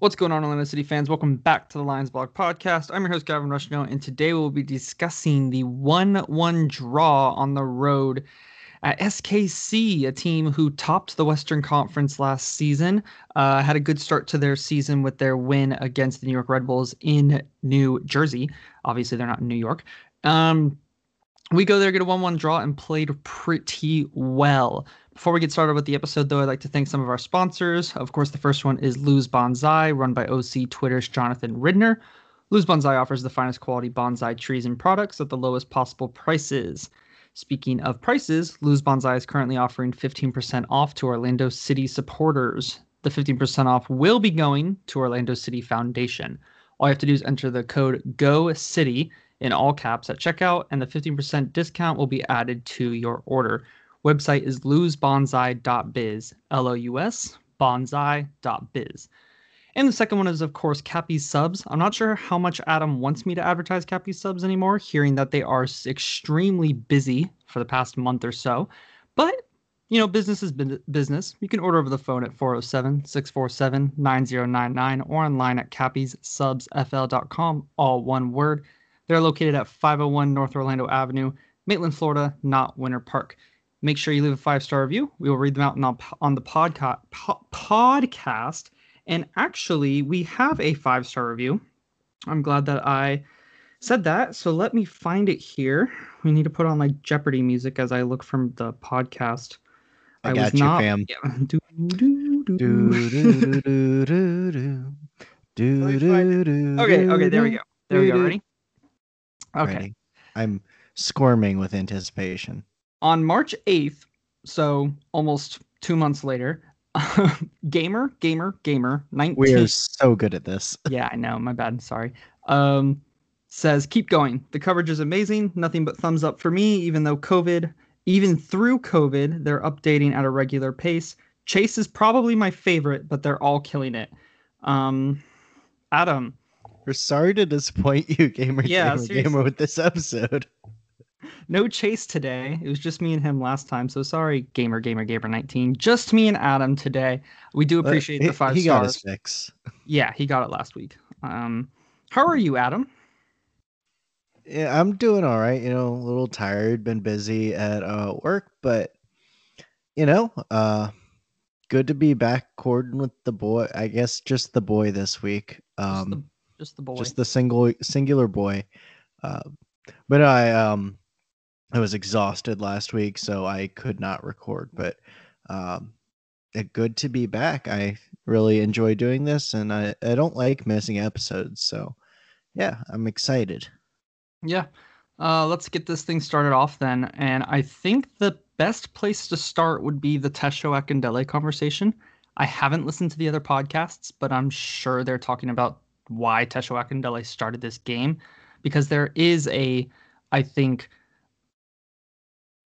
What's going on, Orlando City fans? Welcome back to the Lions Blog Podcast. I'm your host, Gavin Rushno, and today we'll be discussing the 1 1 draw on the road at SKC, a team who topped the Western Conference last season. Uh, had a good start to their season with their win against the New York Red Bulls in New Jersey. Obviously, they're not in New York. Um, we go there, get a 1 1 draw, and played pretty well. Before we get started with the episode, though, I'd like to thank some of our sponsors. Of course, the first one is Lou's Bonsai, run by OC Twitter's Jonathan Ridner. Lou's Bonsai offers the finest quality bonsai trees and products at the lowest possible prices. Speaking of prices, Lou's Bonsai is currently offering 15% off to Orlando City supporters. The 15% off will be going to Orlando City Foundation. All you have to do is enter the code GO-CITY in all caps at checkout, and the 15% discount will be added to your order. Website is lousebonsai.biz, L O U S, bonsai.biz. And the second one is, of course, Cappy Subs. I'm not sure how much Adam wants me to advertise Cappy Subs anymore, hearing that they are extremely busy for the past month or so. But, you know, business is business. You can order over the phone at 407 647 9099 or online at cappiesubsfl.com, all one word. They're located at 501 North Orlando Avenue, Maitland, Florida, not Winter Park make sure you leave a five star review. We will read them out on, on the podca- po- podcast. And actually, we have a five star review. I'm glad that I said that. So let me find it here. We need to put on like Jeopardy music as I look from the podcast. I, I got was you, not, fam. Yeah. Do, do, do, do, do, do, do, do. Do, do, do, okay, okay, there we go. There we go. Ready? Okay. Ready. I'm squirming with anticipation on March 8th, so almost two months later, gamer, gamer, gamer, 19. We are so good at this. yeah, I know. My bad. Sorry. Um, says, keep going. The coverage is amazing. Nothing but thumbs up for me, even though COVID, even through COVID, they're updating at a regular pace. Chase is probably my favorite, but they're all killing it. Um, Adam. We're sorry to disappoint you, gamer, yeah, gamer, gamer, with this episode no chase today. It was just me and him last time. So sorry, gamer, gamer, gamer 19. Just me and Adam today. We do appreciate uh, the five he stars. He got his fix. Yeah, he got it last week. Um, how are you, Adam? Yeah, I'm doing all right. You know, a little tired, been busy at uh, work, but you know, uh, good to be back cording with the boy. I guess just the boy this week. Um, just the, just the boy. Just the single singular boy. Uh, but I um I was exhausted last week, so I could not record. But um, good to be back. I really enjoy doing this, and I, I don't like missing episodes. So, yeah, I'm excited. Yeah. Uh, let's get this thing started off then. And I think the best place to start would be the Tesho Akindele conversation. I haven't listened to the other podcasts, but I'm sure they're talking about why Tesho Akindele started this game because there is a, I think,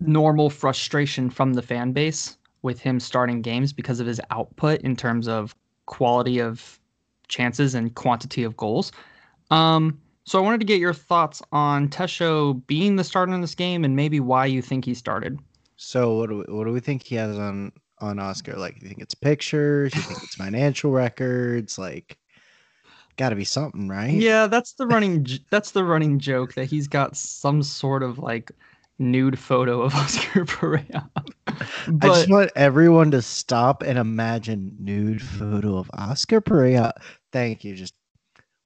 normal frustration from the fan base with him starting games because of his output in terms of quality of chances and quantity of goals. Um, so I wanted to get your thoughts on Tesho being the starter in this game and maybe why you think he started. So what do we, what do we think he has on on Oscar? Like, you think it's pictures? You think it's financial records? Like, got to be something, right? Yeah, that's the running that's the running joke that he's got some sort of like nude photo of Oscar Pareja. but, I just want everyone to stop and imagine nude photo of Oscar Pareja. Thank you. Just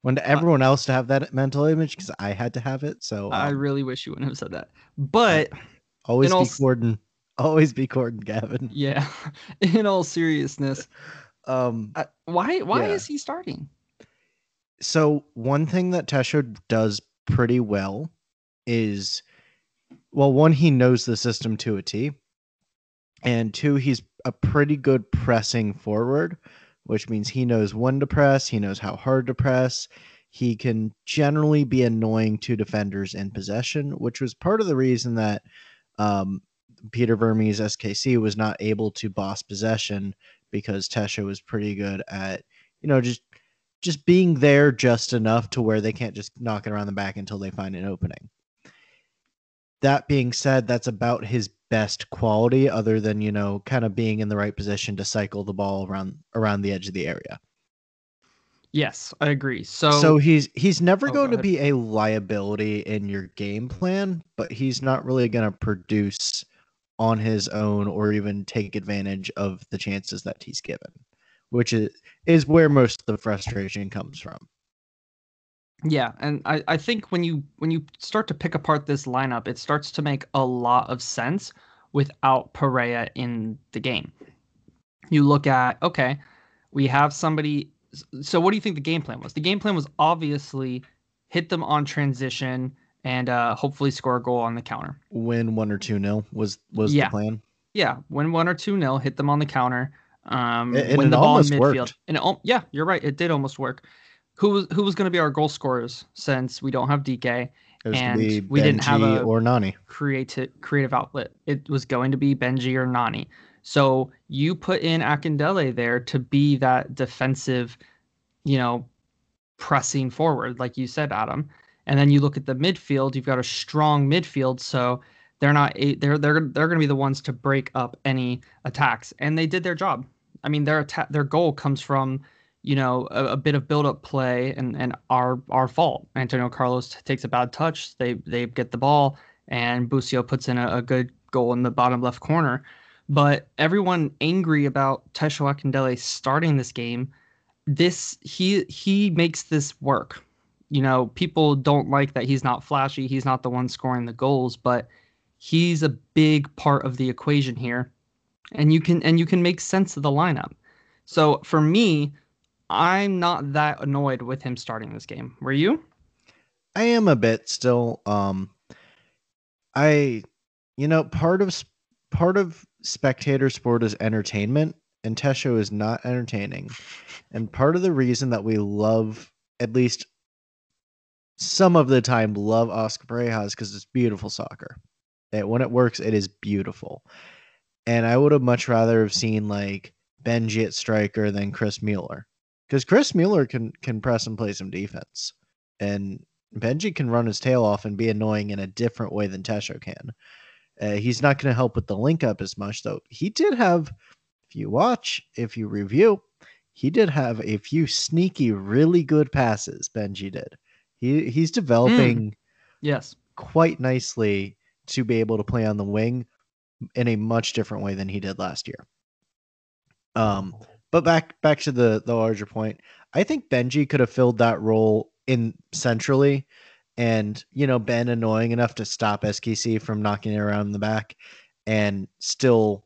want everyone else to have that mental image because I had to have it. So um, I really wish you wouldn't have said that. But always be all, Corden. Always be Corden, Gavin. Yeah. In all seriousness, um, I, why why yeah. is he starting? So one thing that Tesho does pretty well is well, one, he knows the system to a T, and two, he's a pretty good pressing forward, which means he knows when to press, he knows how hard to press. He can generally be annoying to defenders in possession, which was part of the reason that um, Peter Vermes SKC was not able to boss possession because Tesho was pretty good at, you know, just just being there just enough to where they can't just knock it around the back until they find an opening that being said, that's about his best quality, other than you know, kind of being in the right position to cycle the ball around around the edge of the area. Yes, I agree. So, So he's he's never Oh, going go to be a liability in your game plan, but he's not really going to produce on his own or even take advantage of the chances that he's given, which is is where most of the frustration comes from. Yeah, and I, I think when you when you start to pick apart this lineup, it starts to make a lot of sense without Perea in the game. You look at okay, we have somebody. So what do you think the game plan was? The game plan was obviously hit them on transition and uh, hopefully score a goal on the counter. Win one or two nil was was Yeah. the plan. Yeah, win one or two nil, hit them on the counter, um, and win it the ball in midfield. worked. And it, yeah, you're right, it did almost work. Who was who was going to be our goal scorers since we don't have DK? And we didn't have a- or Nani. creative creative outlet. It was going to be Benji or Nani. So you put in Akindele there to be that defensive, you know, pressing forward, like you said, Adam. And then you look at the midfield. You've got a strong midfield, so they're not they're they're they're going to be the ones to break up any attacks, and they did their job. I mean, their attack their goal comes from you know a, a bit of build up play and and our our fault. Antonio Carlos takes a bad touch. They they get the ball and Busio puts in a, a good goal in the bottom left corner. But everyone angry about Tesho Akindele starting this game, this he he makes this work. You know, people don't like that he's not flashy, he's not the one scoring the goals, but he's a big part of the equation here. And you can and you can make sense of the lineup. So for me, I'm not that annoyed with him starting this game. Were you? I am a bit still. Um, I, you know, part of part of spectator sport is entertainment, and Tesho is not entertaining. And part of the reason that we love, at least some of the time, love Oscar Pareja is because it's beautiful soccer. That when it works, it is beautiful. And I would have much rather have seen like Benji at striker than Chris Mueller, because Chris Mueller can can press and play some defense, and Benji can run his tail off and be annoying in a different way than Tesho can. Uh, he's not going to help with the link up as much, though. He did have, if you watch, if you review, he did have a few sneaky, really good passes. Benji did. He he's developing Yes. quite nicely to be able to play on the wing in a much different way than he did last year. Um, but back back to the the larger point, I think Benji could have filled that role in centrally, and you know been annoying enough to stop SKC from knocking it around in the back, and still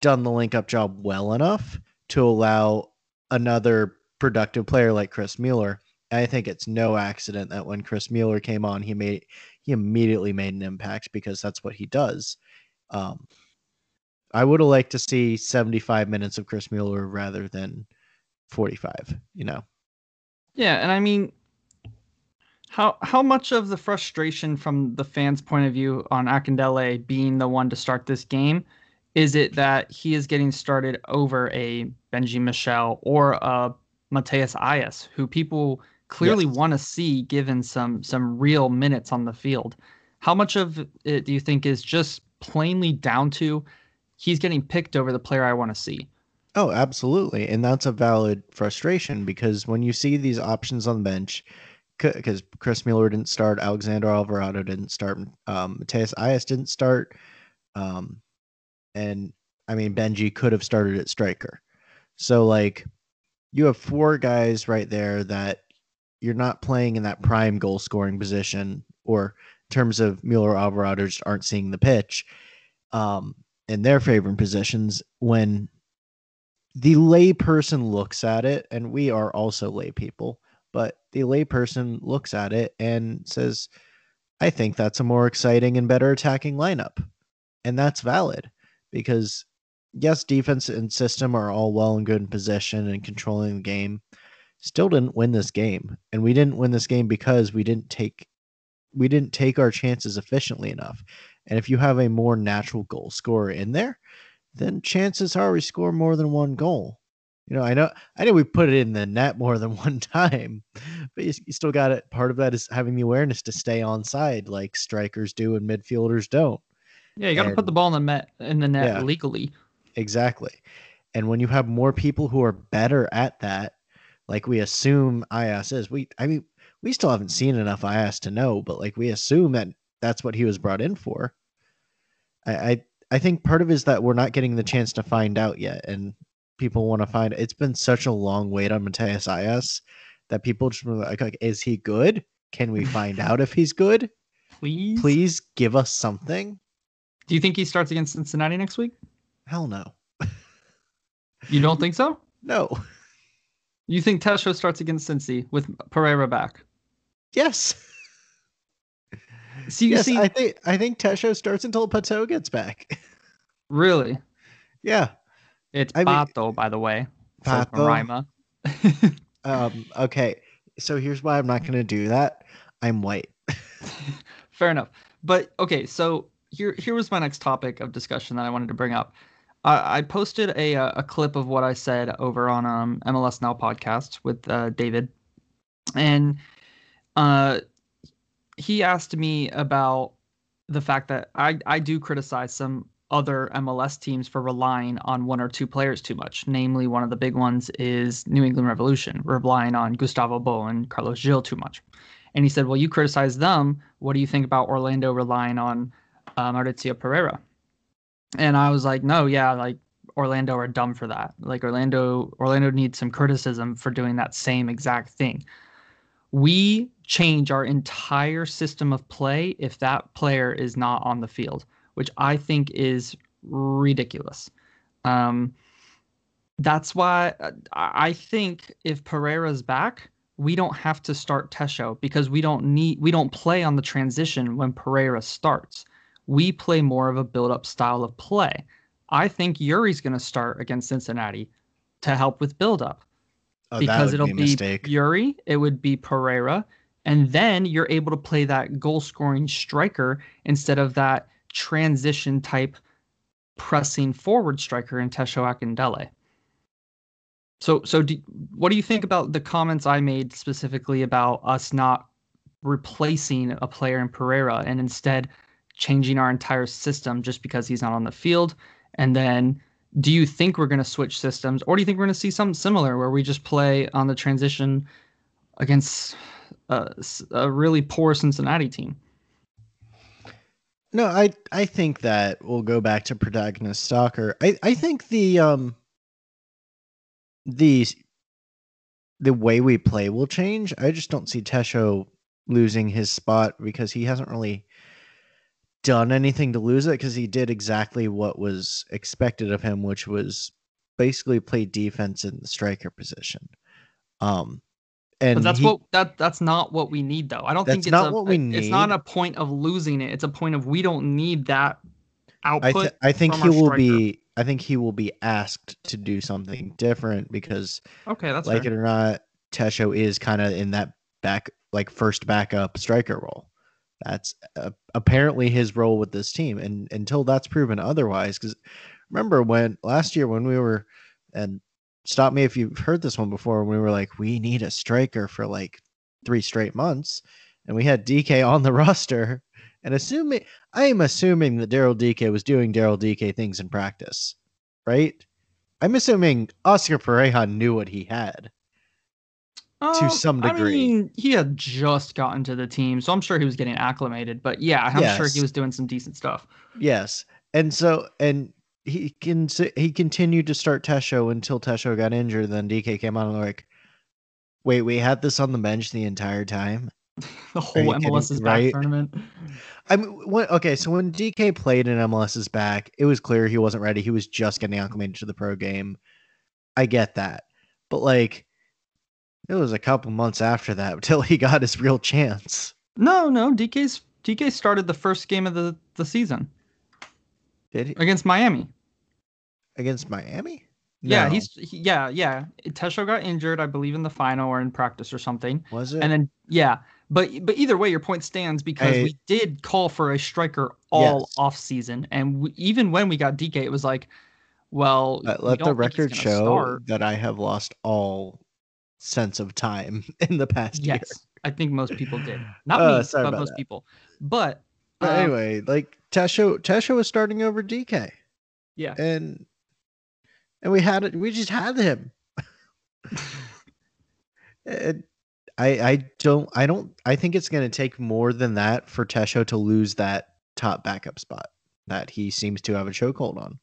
done the link up job well enough to allow another productive player like Chris Mueller. I think it's no accident that when Chris Mueller came on, he made he immediately made an impact because that's what he does. Um, I would have liked to see 75 minutes of Chris Mueller rather than 45, you know. Yeah, and I mean, how how much of the frustration from the fans' point of view on Akindele being the one to start this game is it that he is getting started over a Benji Michel or a Matheus Aiás, who people clearly Yes. want to see given some some real minutes on the field? How much of it do you think is just plainly down to he's getting picked over the player I want to see? Oh, absolutely. And that's a valid frustration because when you see these options on the bench, because Chris Mueller didn't start, Alexander Alvarado didn't start, um, Matheus Aiás didn't start, um, and I mean, Benji could have started at striker. So, like, you have four guys right there that you're not playing in that prime goal scoring position, or in terms of Mueller Alvarado just aren't seeing the pitch um, in their favorite positions when the layperson looks at it, and we are also lay people, but the layperson looks at it and says, I think that's a more exciting and better attacking lineup. And that's valid because, yes, defense and system are all well and good in possession and controlling the game. Still didn't win this game. And we didn't win this game because we didn't take we didn't take our chances efficiently enough. And if you have a more natural goal scorer in there, then chances are we score more than one goal. You know, I know, I know we put it in the net more than one time, but you, you still got it. Part of that is having the awareness to stay on side, like strikers do and midfielders don't. Yeah, you got to put the ball in the net in the net Yeah. legally. Exactly. And when you have more people who are better at that, like we assume IS is, we, I mean, we still haven't seen enough IS to know, but like we assume that that's what he was brought in for. I, I, I think part of it is that we're not getting the chance to find out yet, and people want to find. It's been such a long wait on Matheus Aiás that people just were like, like, is he good? Can we find out if he's good? Please, Please give us something. Do you think he starts against Cincinnati next week? Hell no, You don't think so? no. You think Tesho starts against Cincy with Pereyra back? Yes. See, you yes, see, I think I think Tesho starts until Pato gets back. really, yeah. it's I mean- Pato, by the way. Pato. Um. Okay. So here's why I'm not going to do that. I'm white. Fair enough. But okay, so here here was my next topic of discussion that I wanted to bring up. I I posted a uh, a clip of what I said over on um MLS Now podcast with uh, David, and uh he asked me about the fact that I I do criticize some other MLS teams for relying on one or two players too much. Namely, one of the big ones is New England Revolution, relying on Gustavo Bou and Carles Gil too much. And he said, "Well, you criticize them. What do you think about Orlando relying on uh, Mauricio Pereyra?" And I was like, "No, yeah, like Orlando are dumb for that. Like Orlando, Orlando needs some criticism for doing that same exact thing. We change our entire system of play if that player is not on the field, which I think is ridiculous. Um, that's why uh, I think if Pereyra's back, we don't have to start Tesho because we don't need we don't play on the transition when Pereyra starts. We play more of a build-up style of play. I think Yuri's going to start against Cincinnati to help with build-up Oh, because it'll be be. Yuri, it would be Pereyra, and then you're able to play that goal-scoring striker instead of that transition type pressing forward striker in Tesho Akindele. So, so do, what do you think about the comments I made specifically about us not replacing a player in Pereyra and instead changing our entire system just because he's not on the field? And then, do you think we're going to switch systems, or do you think we're going to see something similar where we just play on the transition against a, a really poor Cincinnati team? No, I I think that we'll go back to protagonist stalker. I I think the um the the way we play will change. I just don't see Tesho losing his spot because he hasn't really done anything to lose it because he did exactly what was expected of him, which was basically play defense in the striker position. Um and But that's he- what that that's not what we need though. I don't think it's not a, what we need. It's not a point of losing it. It's a point of we don't need that I, output. th- I think he will striker. be I think he will be asked to do something different because okay, that's like fair. it or not, Tesho is kind of in that back like first backup striker role. That's uh, apparently his role with this team, and until that's proven otherwise, because remember when last year when we were and stop me if you've heard this one before, we were like we need a striker for like three straight months, and we had DK on the roster, and assuming I am assuming that Daryl DK was doing Daryl DK things in practice, right? I'm assuming Oscar Pareja knew what he had. to um, some degree. I mean, he had just gotten to the team, so I'm sure he was getting acclimated. But yeah, I'm sure he was doing some decent stuff. Yes, and so and he can he continued to start Tesho until Tesho got injured. Then DK came on and like, wait, we had this on the bench the entire time. The whole? MLS is back tournament. I mean, okay, so when DK played in MLS's back, it was clear he wasn't ready. He was just getting acclimated to the pro game. I get that, but like, it was a couple months after that until he got his real chance. No, no, DK's DK started the first game of the the season Did he against Miami. Against Miami? Yeah, he's he, yeah, yeah. Tesho got injured, I believe, in the final or in practice or something. was it? And then yeah, but but either way, your point stands because I- we did call for a striker all Yes. off season, and we, even when we got DK, it was like well, we let the don't think he's record show start. that I have lost all sense of time in the past year. Yes, I think most people did. Not Uh, me, but most that. people. But, But um, anyway, like Tesho, Tesho was starting over DK, yeah, and and we had it. We just had him. And uh, I I don't I don't I think it's going to take more than that for Tesho to lose that top backup spot that he seems to have a chokehold on.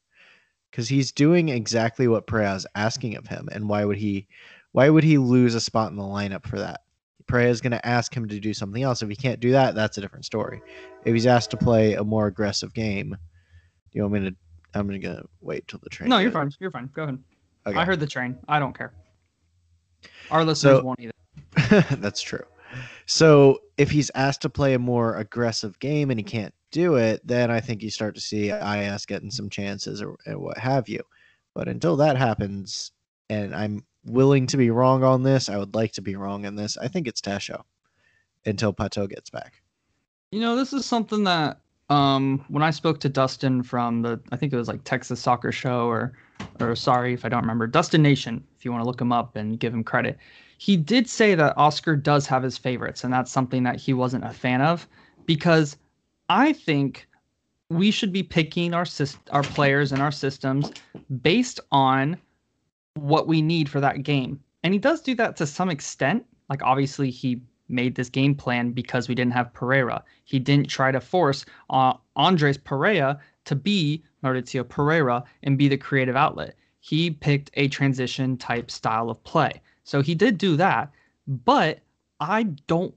Because he's doing exactly what Perea is asking of him, and why would he why would he lose a spot in the lineup for that? Perea is going to ask him to do something else. If he can't do that, that's a different story. If he's asked to play a more aggressive game, do you want me to? I'm going to wait till the train. no, you're fine. You're fine. Go ahead. Okay. I heard the train. I don't care. Our listeners So- won't either. That's true. So if he's asked to play a more aggressive game and he can't do it, then I think you start to see IS getting some chances or, or what have you. But until that happens, and I'm willing to be wrong on this, I would like to be wrong on this. I think it's Tesho until Pato gets back. You know, this is something that um when I spoke to Dustin from the I think it was like Texas Soccer Show or or sorry if I don't remember Dustin Nation if you want to look him up and give him credit. He did say that Oscar does have his favorites and that's something that he wasn't a fan of because I think we should be picking our our players and our systems based on what we need for that game. And he does do that to some extent. Like obviously he made this game plan because we didn't have Pereyra. He didn't try to force uh, Andres Perea to be Mauricio Pereyra and be the creative outlet. He picked a transition type style of play. So he did do that, but I don't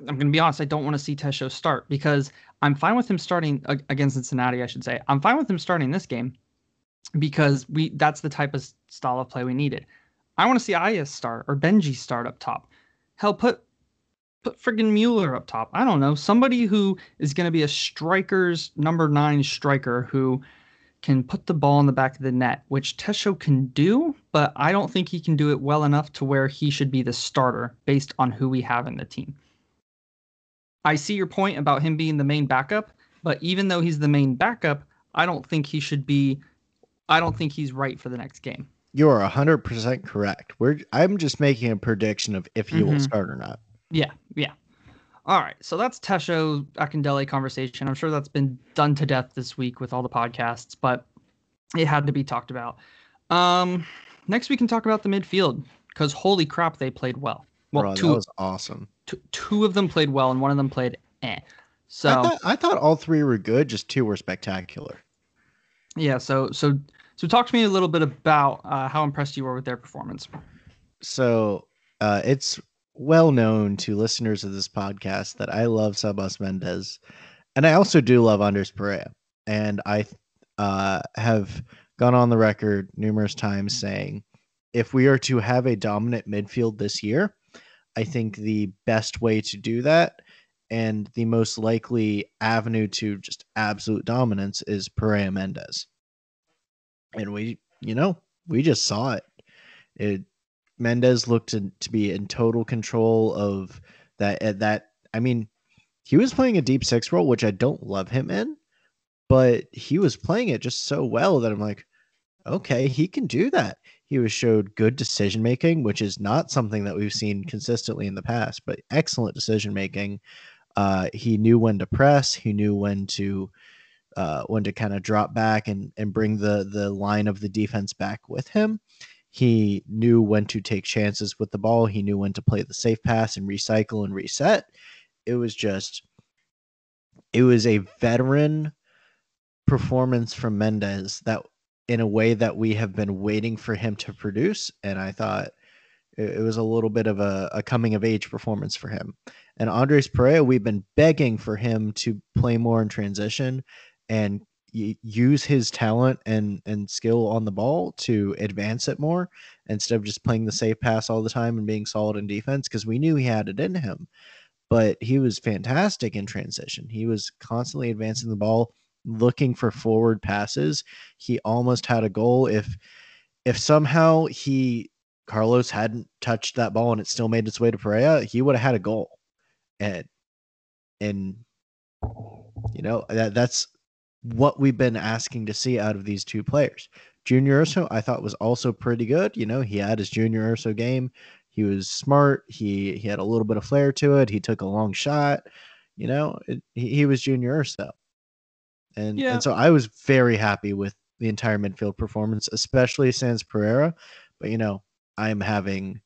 I'm going to be honest, I don't want to see Tesho start because I'm fine with him starting against Cincinnati, I should say. I'm fine with him starting this game because we that's the type of style of play we needed. I want to see Aiás start or Benji start up top. Hell, put put friggin' Mueller up top. I don't know. Somebody who is going to be a striker's number nine striker who can put the ball in the back of the net, which Tesho can do, but I don't think he can do it well enough to where he should be the starter based on who we have in the team. I see your point about him being the main backup, but even though he's the main backup, I don't think he should be. I don't think he's right for the next game. You are hundred percent correct. We're I'm just making a prediction of if he will Mhm. start or not. Yeah, yeah. All right, so that's Tesho Akindele conversation. I'm sure that's been done to death this week with all the podcasts, but it had to be talked about. Um, next we can talk about the midfield because holy crap, they played well. Well, Bro, that two, was awesome. two two of them played well, and one of them played eh. So I thought, I thought all three were good, just two were spectacular. yeah, so so so talk to me a little bit about uh, how impressed you were with their performance. So uh, it's well known to listeners of this podcast that I love Sebas Mendez, and I also do love Andres Perea. And I uh, have gone on the record numerous times saying, if we are to have a dominant midfield this year, I think the best way to do that and the most likely avenue to just absolute dominance is Perea Mendez. And we, you know, we just saw it. It Mendez looked to, to be in total control of that. That I mean, he was playing a deep six role, which I don't love him in, but he was playing it just so well that I'm like, okay, he can do that. He was showed good decision making, which is not something that we've seen consistently in the past, but excellent decision making. Uh, he knew when to press. He knew when to uh, when to kind of drop back and and bring the the line of the defense back with him. He knew when to take chances with the ball. He knew when to play the safe pass and recycle and reset. It was just, it was a veteran performance from Mendez that, in a way that we have been waiting for him to produce. And I thought it, was a little bit of a, a coming of age performance for him. And Andres Perea, we've been begging for him to play more in transition and use his talent and and skill on the ball to advance it more instead of just playing the safe pass all the time and being solid in defense because we knew he had it in him. But he was fantastic in transition. He was constantly advancing the ball looking for forward passes. He almost had a goal if if somehow he carlos hadn't touched that ball and it still made its way to perea he would have had a goal. And and you know that that's what we've been asking to see out of these two players Junior Urso, I thought was also pretty good. You know, he had his Junior Urso game. He was smart. He he had a little bit of flair to it. He took a long shot. You know, it, he, he was Junior Urso, and Yeah. and so I was very happy with the entire midfield performance, especially Sans Pereyra. But you know, I'm having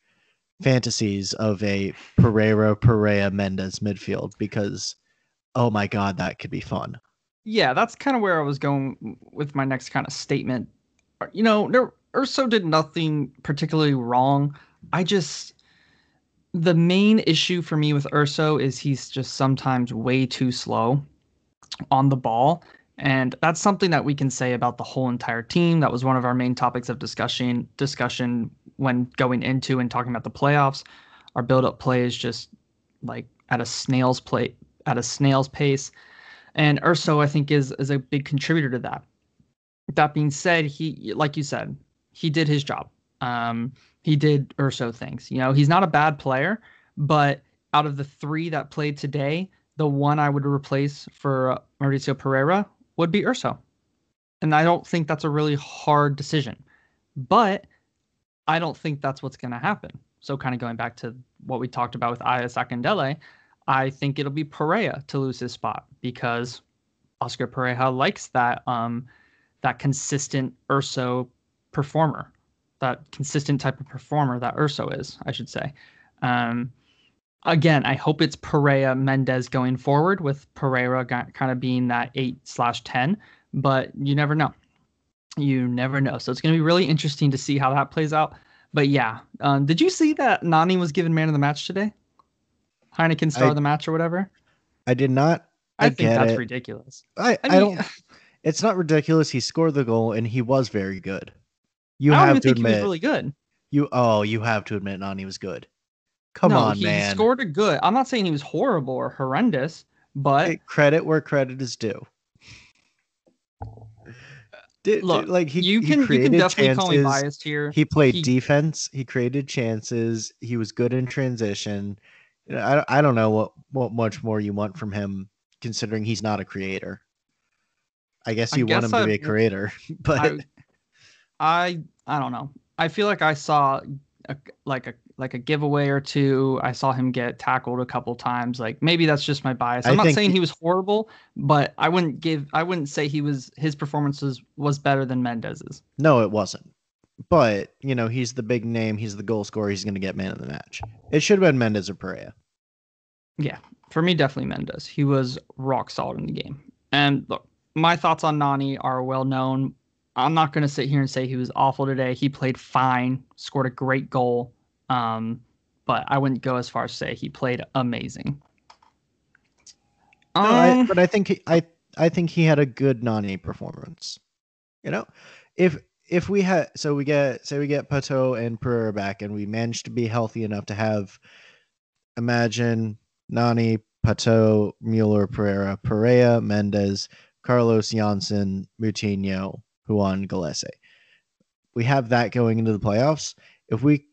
fantasies of a Pereira Pereira Mendez midfield because oh my god, that could be fun. Yeah, that's kind of where I was going with my next kind of statement. Uh, You know, Urso did nothing particularly wrong. I just the main issue for me with Urso is he's just sometimes way too slow on the ball. And that's something that we can say about the whole entire team. That was one of our main topics of discussion discussion when going into and talking about the playoffs. Our build-up play is just like at a snail's play at a snail's pace. And Urso, I think, is is a big contributor to that. That being said, he like you said, he did his job. Um, he did Urso things. You know, he's not a bad player, but out of the three that played today, the one I would replace for uh, Mauricio Pereyra would be Urso. And I don't think that's a really hard decision. But I don't think that's what's going to happen. So, kind of going back to what we talked about with Aiás Akindele, I think it'll be Pereira to lose his spot because Oscar Pareja likes that um that consistent Urso performer, that consistent type of performer that Urso is, I should say. Um, again, I hope it's Pereira Mendez going forward with Pereira kind of being that eight slash ten, but you never know. You never know. So it's going to be really interesting to see how that plays out. But yeah, um, did you see that Nani was given man of the match today? Heineken star I- of the match or whatever. I did not. I, I think that's it. ridiculous. I, I I, don't. It's not ridiculous. He scored the goal and he was very good. You I have to think he admit. was really good. You oh, you have to admit Nani was good. Come no, on, he man. scored a good. I'm not saying he was horrible or horrendous, but Hey, credit where credit is due. Did, look, like he, you he can you can definitely call me biased here. He played He- defense. He created chances. He was good in transition. I I don't know what what much more you want from him, considering he's not a creator. I guess I you want guess him to be a creator, but I, I I don't know. I feel like I saw a, like a like a giveaway or two. I saw him get tackled a couple times. Like maybe that's just my bias. I I'm not saying he- he was horrible, but I wouldn't give. I wouldn't say he was. His performances was better than Mendez's. no, it wasn't. But you know, he's the big name. He's the goal scorer. He's going to get man of the match. It should have been Mendez or Perea. Yeah, for me, definitely Mendez. He was rock solid in the game. And look, my thoughts on Nani are well known. I'm not going to sit here and say he was awful today. He played fine, scored a great goal. Um, but I wouldn't go as far as say he played amazing. No, I, Um, but I think he, I I think he had a good Nani performance. You know, if if we had so we get say we get Pato and Pereyra back and we manage to be healthy enough to have imagine Nani, Pato, Mueller, Pereira, Pereira, Mendez, Carlos Jansson, Moutinho, Ruan Gallese. We have that going into the playoffs. If we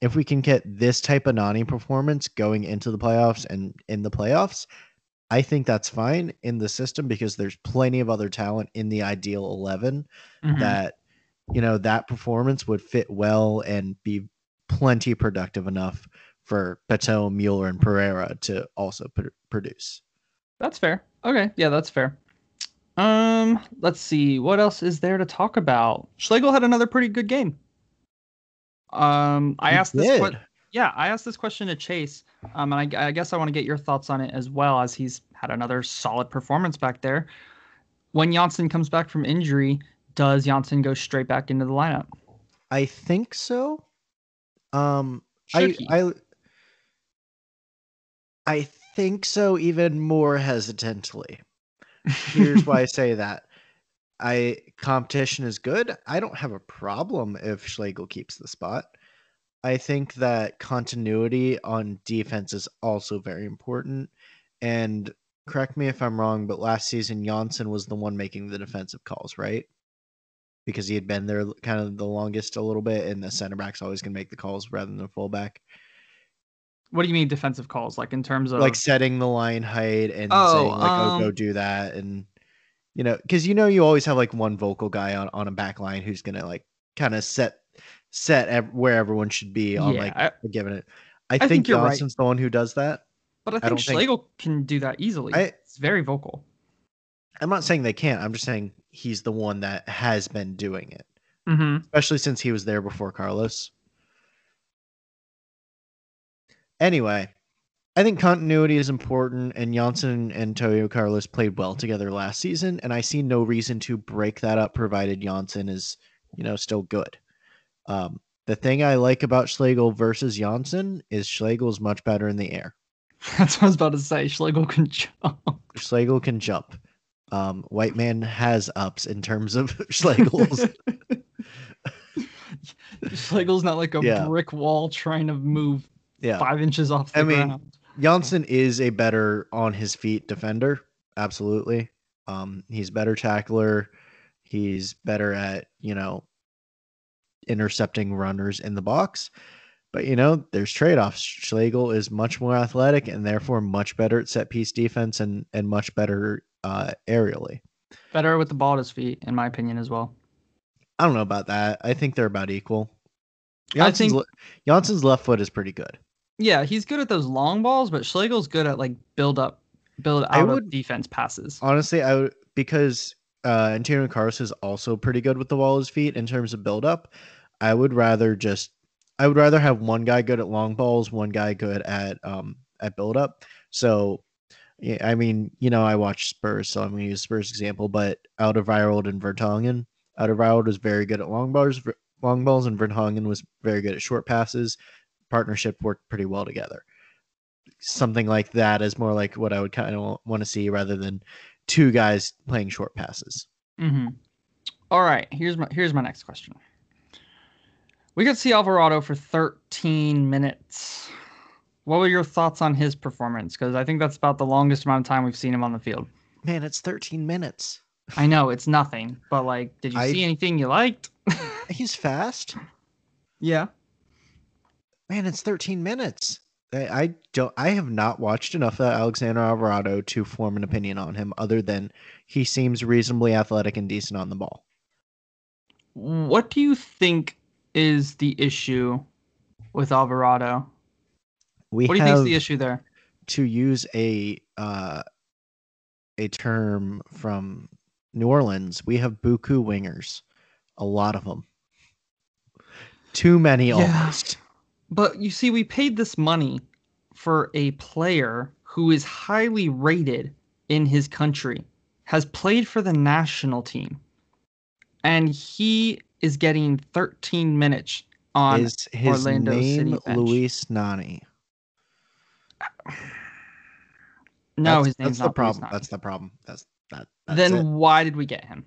if we can get this type of Nani performance going into the playoffs and in the playoffs, I think that's fine in the system because there's plenty of other talent in the ideal 11 mhm. that you know that performance would fit well and be plenty productive enough for Pato, Mueller, and Pereyra to also pr- produce. That's fair. Okay, yeah, that's fair. Um, let's see what else is there to talk about. Schlegel had another pretty good game. Um, I He asked this. que- yeah, I asked this question to Chase. Um, and I, I guess I want to get your thoughts on it as well, as he's had another solid performance back there. When Jansson comes back from injury, does Jansson go straight back into the lineup? I think so. Um, Should I, he? I I think so even more hesitantly. Here's why I say that. I competition is good. I don't have a problem if Schlegel keeps the spot. I think that continuity on defense is also very important. And correct me if I'm wrong, but last season Jansson was the one making the defensive calls, right? Because he had been there kind of the longest a little bit, and the center back's always gonna make the calls rather than the fullback. What do you mean defensive calls? Like in terms of Like setting the line height and Oh, saying like, "Oh, go um, do that," and you know, because you know you always have like one vocal guy on on a back line who's gonna like kind of set set ev- where everyone should be on Yeah, like I- giving it. I, think think, you're right. Johnson's the one who does that. But I I think think- Schlegel can do that easily. I- it's very vocal. I'm not saying they can't. I'm just saying he's the one that has been doing it, Mm-hmm. especially since he was there before Carlos. Anyway, I think continuity is important, and Jansson and Toyo Carlos played well together last season, and I see no reason to break that up, provided Jansson is, you know, still good. Um, the thing I like about Schlegel versus Jansson is Schlegel's much better in the air. That's what I was about to say. Schlegel can jump. Schlegel can jump. Um, White man has ups in terms of Schlegel's. Schlegel's not like a Yeah. brick wall trying to move yeah. five inches off the I mean, ground. Jansson is a better on his feet defender. Absolutely. Um, he's better tackler. He's better at, you know, intercepting runners in the box. But, you know, there's trade offs. Schlegel is much more athletic and therefore much better at set piece defense and, and much better uh, aerially. Better with the ball at his feet, in my opinion, as well. I don't know about that. I think they're about equal. I think- Jansson's left foot is pretty good. Yeah, he's good at those long balls, but Schlegel's good at like build up, build I out would- of defense passes. Honestly, I would because uh Antonio Carlos is also pretty good with the ball at his feet in terms of build up. I would rather just I would rather have one guy good at long balls, one guy good at um at build up. So yeah, I mean, you know, I watch Spurs, so I'm gonna use Spurs example, but Alderweireld and Vertonghen. Alderweireld was very good at long balls, long balls, and Vertonghen was very good at short passes. Partnership worked pretty well together. Something like that is more like what I would kind of want to see rather than two guys playing short passes. Mm-hmm. All right, here's my here's my next question. We got to see Alvarado for 13 minutes. What were your thoughts on his performance? Because I think that's about the longest amount of time we've seen him on the field. Man, it's 13 minutes. I know it's nothing, but like, did you I- see anything you liked? He's fast. yeah. Man, it's 13 minutes. I, I don't I have not watched enough of Alexander Alvarado to form an opinion on him other than he seems reasonably athletic and decent on the ball. What do you think is the issue with Alvarado? We What do you think is the issue there? to use a uh a term from New Orleans, we have buku wingers. A lot of them. Too many Yeah. almost. But you see, we paid this money for a player who is highly rated in his country, has played for the national team, and he is getting 13 minutes on. Is his Orlando City name bench. Luis Nani? no, That's- his name's that's not the problem. Nani. That's the problem. That's that. That's Then it. why did we get him?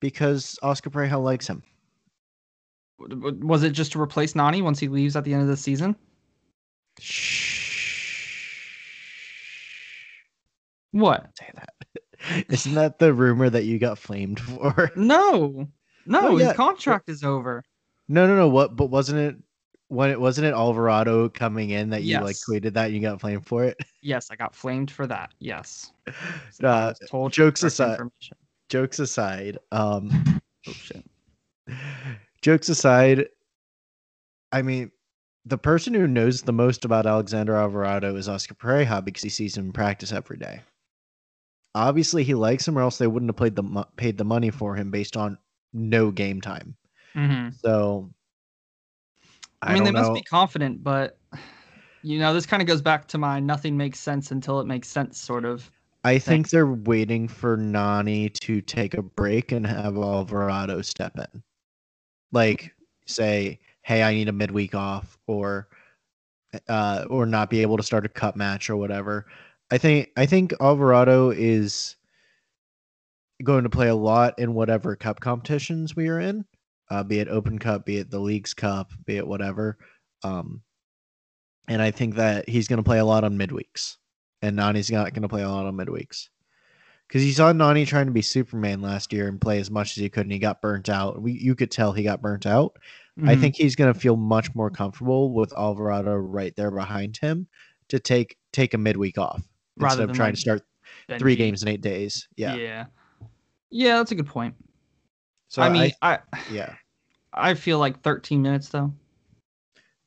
because Oscar Pareja likes him. Was it just to replace Nani once he leaves at the end of the season? What? Say that. Isn't that the rumor that you got flamed for? No, no, his yeah. contract is over. No, no, no. What? But wasn't it when it wasn't it Alvarado coming in that you like tweeted that and you got flamed for it? Yes, I got flamed for that. Yes. So Uh, told jokes aside- jokes aside, um, Oh shit. Jokes aside, I mean, the person who knows the most about Alexander Alvarado is Oscar Pareja because he sees him practice every day. Obviously, he likes him, or else they wouldn't have played the paid the money for him based on no game time. hmm So, I, mean, they don't must know. be confident, but you know, this kind of goes back to my nothing makes sense until it makes sense sort of. I think they're waiting for Nani to take a break and have Alvarado step in. Like say, "Hey, I need a midweek off," or uh, or not be able to start a cup match or whatever. I think I think Alvarado is going to play a lot in whatever cup competitions we are in, uh, be it Open Cup, be it the Leagues Cup, be it whatever. Um, and I think that he's going to play a lot on midweeks and Nani's not going to play a lot on midweeks. Because you saw Nani trying to be Superman last year and play as much as he could, and he got burnt out. We, you could tell he got burnt out. I Mhm. think he's going to feel much more comfortable with Alvarado right there behind him to take take a midweek off Rather instead of trying like, to start Benji- three games in eight days. Yeah. Yeah. Yeah, that's a good point. So I mean, I, yeah, I feel like 13 minutes though.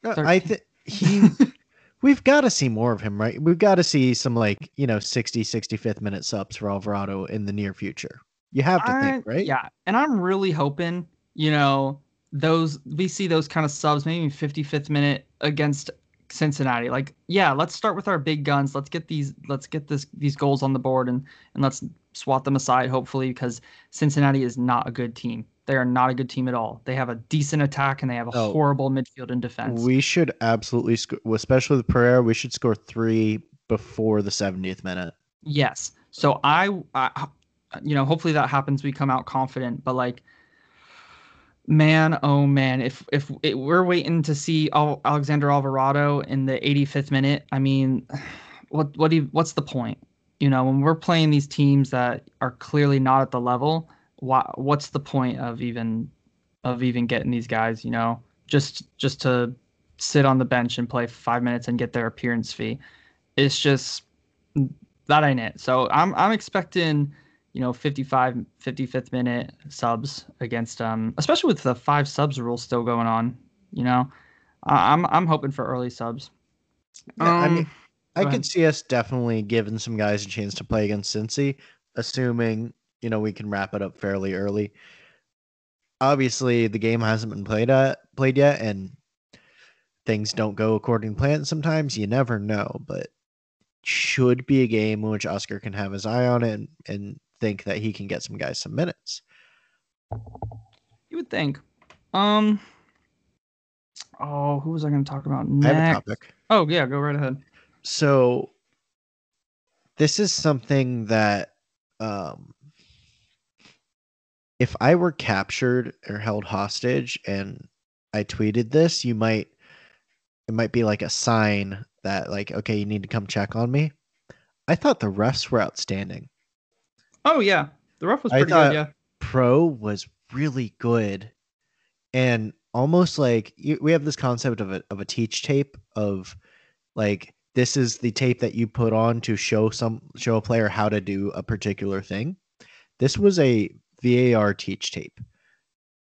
No, Thir- I think he. We've got to see more of him, right? We've got to see some like you know 60, 65th minute subs for Alvarado in the near future. You have to think, right? Yeah, and I'm really hoping, you know, those we see those kind of subs, maybe 55th minute against Cincinnati. Like, yeah, let's start with our big guns. Let's get these, let's get this these goals on the board, and and let's swat them aside, hopefully, because Cincinnati is not a good team. They are not a good team at all. They have a decent attack and they have a Oh. horrible midfield and defense. We should absolutely, sc- especially with Pereyra, we should score three before the 70th minute. Yes. So I, I, you know, hopefully that happens. We come out confident, but like, man, oh man, if if it, we're waiting to see Al- Alexander Alvarado in the 85th minute, I mean, what what do you, what's the point? You know, when we're playing these teams that are clearly not at the level, why, what's the point of even of even getting these guys? You know, just just to sit on the bench and play five minutes and get their appearance fee. It's just that ain't it. So I'm I'm expecting, you know, 55 55th minute subs against um especially with the five subs rule still going on, you know. I'm I'm hoping for early subs. Yeah, I mean, Um, I could see us definitely giving some guys a chance to play against Cincy, assuming you know we can wrap it up fairly early. Obviously, the game hasn't been played played yet, and things don't go according to plan. Sometimes you never know, but should be a game in which Oscar can have his eye on it and, and think that he can get some guys some minutes. you would think. Um Oh, who was I going to talk about I have a next? topic. Oh, yeah, go right ahead. so this is something that um if i were captured or held hostage and i tweeted this you might it might be like a sign that like okay you need to come check on me i thought the refs were outstanding Oh, yeah. The ref was pretty good, yeah. pro was really good and almost like you, we have this concept of a of a teach tape of like this is the tape that you put on to show some show a player how to do a particular thing this was a var teach tape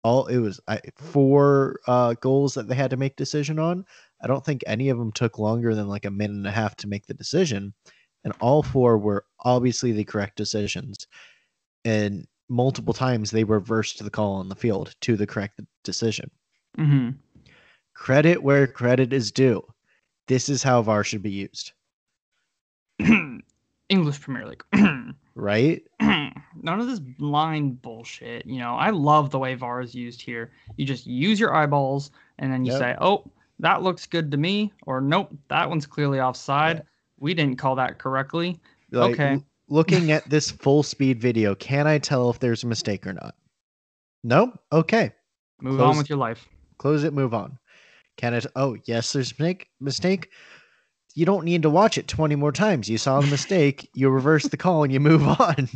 all it was I, four uh, goals that they had to make decision on i don't think any of them took longer than like a minute and a half to make the decision and all four were obviously the correct decisions and multiple times they reversed the call on the field to the correct decision. Mm-hmm. Credit where credit is due. This is how VAR should be used, English Premier League. right? none of this blind bullshit. You know, I love the way VAR is used here. You just use your eyeballs and then you Yep. say, "Oh, that looks good to me," or "Nope, that one's clearly offside. Yeah. We didn't call that correctly." Like, Okay. l- looking at this full speed video, can I tell if there's a mistake or not? No? Okay. Move Close- on with your life. Close it, move on. Can it? Oh, yes, there's a mistake. Mistake. You don't need to watch it 20 more times. You saw the mistake, you reverse the call, and you move on.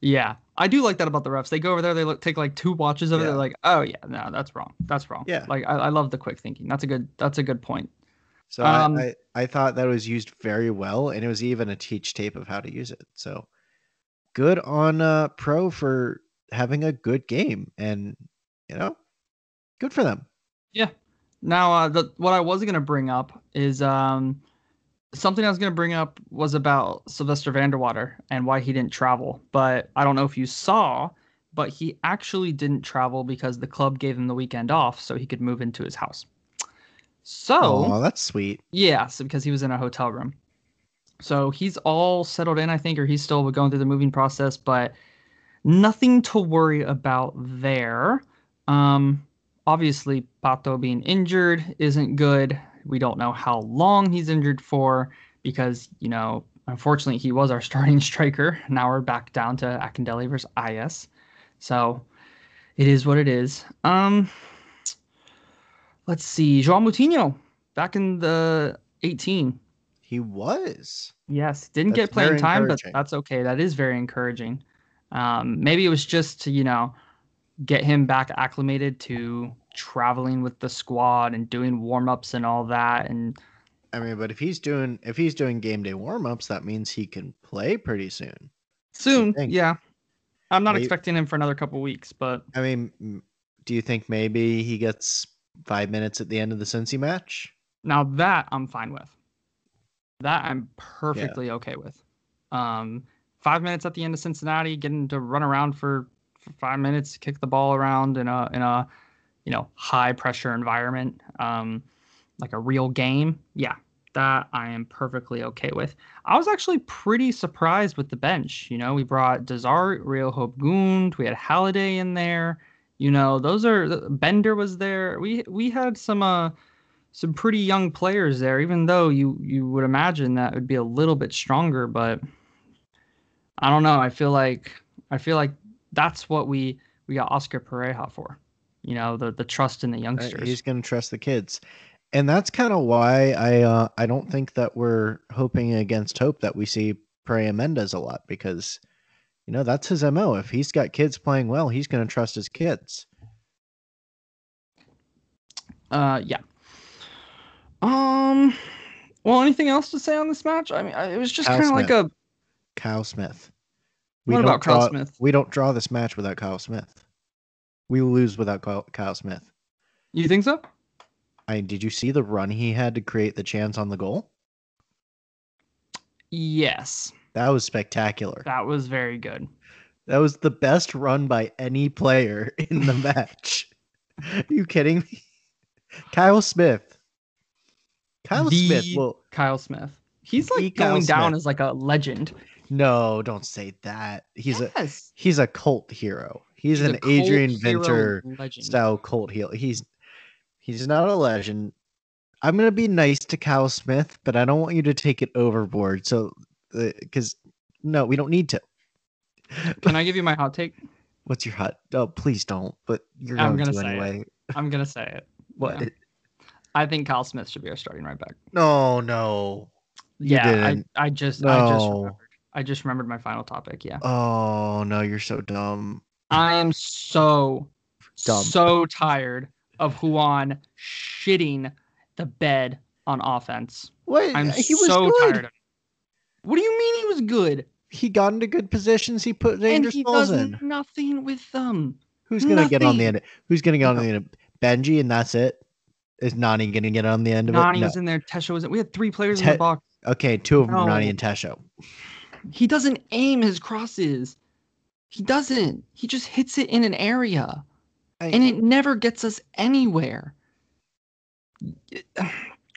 Yeah, I do like that about the refs. They go over there, they look, take like two watches of it. They're like, "Oh yeah, no, that's wrong. That's wrong." Yeah. like I, I love the quick thinking. That's a good. That's a good point. So Um, I, I, I thought that was used very well, and it was even a teach tape of how to use it. So good on uh, Pro for having a good game, and you know, good for them. Yeah. Now, uh, the what I was gonna bring up is um something I was gonna bring up was about Silvester van der Water and why he didn't travel. But I don't know if you saw, but he actually didn't travel because the club gave him the weekend off so he could move into his house. So Oh, that's sweet. yeah, so because he was in a hotel room. So he's all settled in, I think, or he's still going through the moving process, but nothing to worry about there. Um, obviously, Pato being injured isn't good. We don't know how long he's injured for because, you know, unfortunately, he was our starting striker. Now we're back down to Akindele versus Aiás. So it is what it is. Um, let's see. João Moutinho back in the 18. He was. Yes, didn't That's get playing time, but that's okay. That is very encouraging. Um, maybe it was just to, you know, get him back acclimated to traveling with the squad and doing warm ups and all that. And I mean, but if he's doing if he's doing game day warm ups, that means he can play pretty soon. soon, yeah. I'm not Maybe- expecting him for another couple weeks, but I mean, do you think maybe he gets five minutes at the end of the Cincy match? now that I'm fine with. That I'm perfectly okay with. Um, five minutes at the end of Cincinnati, getting to run around for, for five minutes, kick the ball around in a in a you know high pressure environment, um, like a real game. Yeah, that I am perfectly okay with. I was actually pretty surprised with the bench. You know, we brought DeZart, Real Hope Gund, we had Halliday in there. You know, those are Bender was there. We we had some uh some pretty young players there, even though you you would imagine that would be a little bit stronger, but I don't know. I feel like I feel like that's what we we got Oscar Pareja for. You know, the the trust in the Uh, youngsters. He's going to trust the kids, and that's kind of why I uh, I don't think that we're hoping against hope that we see Perea Mendez a lot because you know that's his mo. If he's got kids playing well, he's going to trust his kids. Uh, yeah. Um. Well, anything else to say on this match? I mean, I- it was just kind of like a. Kyle Smith. What don't about Kyle draw, Smith? We don't draw this match without Kyle Smith. We lose without Kyle, Kyle Smith. You think so? I did you see the run he had to create the chance on the goal? Yes, That was spectacular. that was very good. That was the best run by any player in the match. Are you kidding me? Kyle Smith. Kyle The Smith. Well, Kyle Smith. He's like The Kyle going down Smith. as like a legend. no, don't say that. He's a he's a cult hero. He's, He's an Adrian Winter legend. style cult heel. He's he's not a legend. I'm gonna be nice to Kyle Smith, but I don't want you to take it overboard. So, uh, because no, we don't need to. Can I give you my hot take? What's your hot? Oh, please don't. But you're I'm going gonna to say it. I'm gonna say it. What? Yeah. I think Kyle Smith should be our starting right back. No, no. You yeah, didn't. I, I just I just No. remembered. I just remembered my final topic. Yeah. Oh no, you're so dumb. I am so Dumb. so tired of Ruan shitting the bed on offense. What? I'm he was so good. tired of. What do you mean he was good? He got into good positions. He put And dangerous he balls does in. nothing with them. Who's gonna get on the nothing. end? Who's gonna get on the end? Benji, and that's it. Is Nani gonna get on the end of Nani it? No. was in there. Tesho was in. We had three players in the box. Okay, two of them, Nani No. and Tesho. He doesn't aim his crosses. He doesn't. He just hits it in an area. I- and it never gets us anywhere.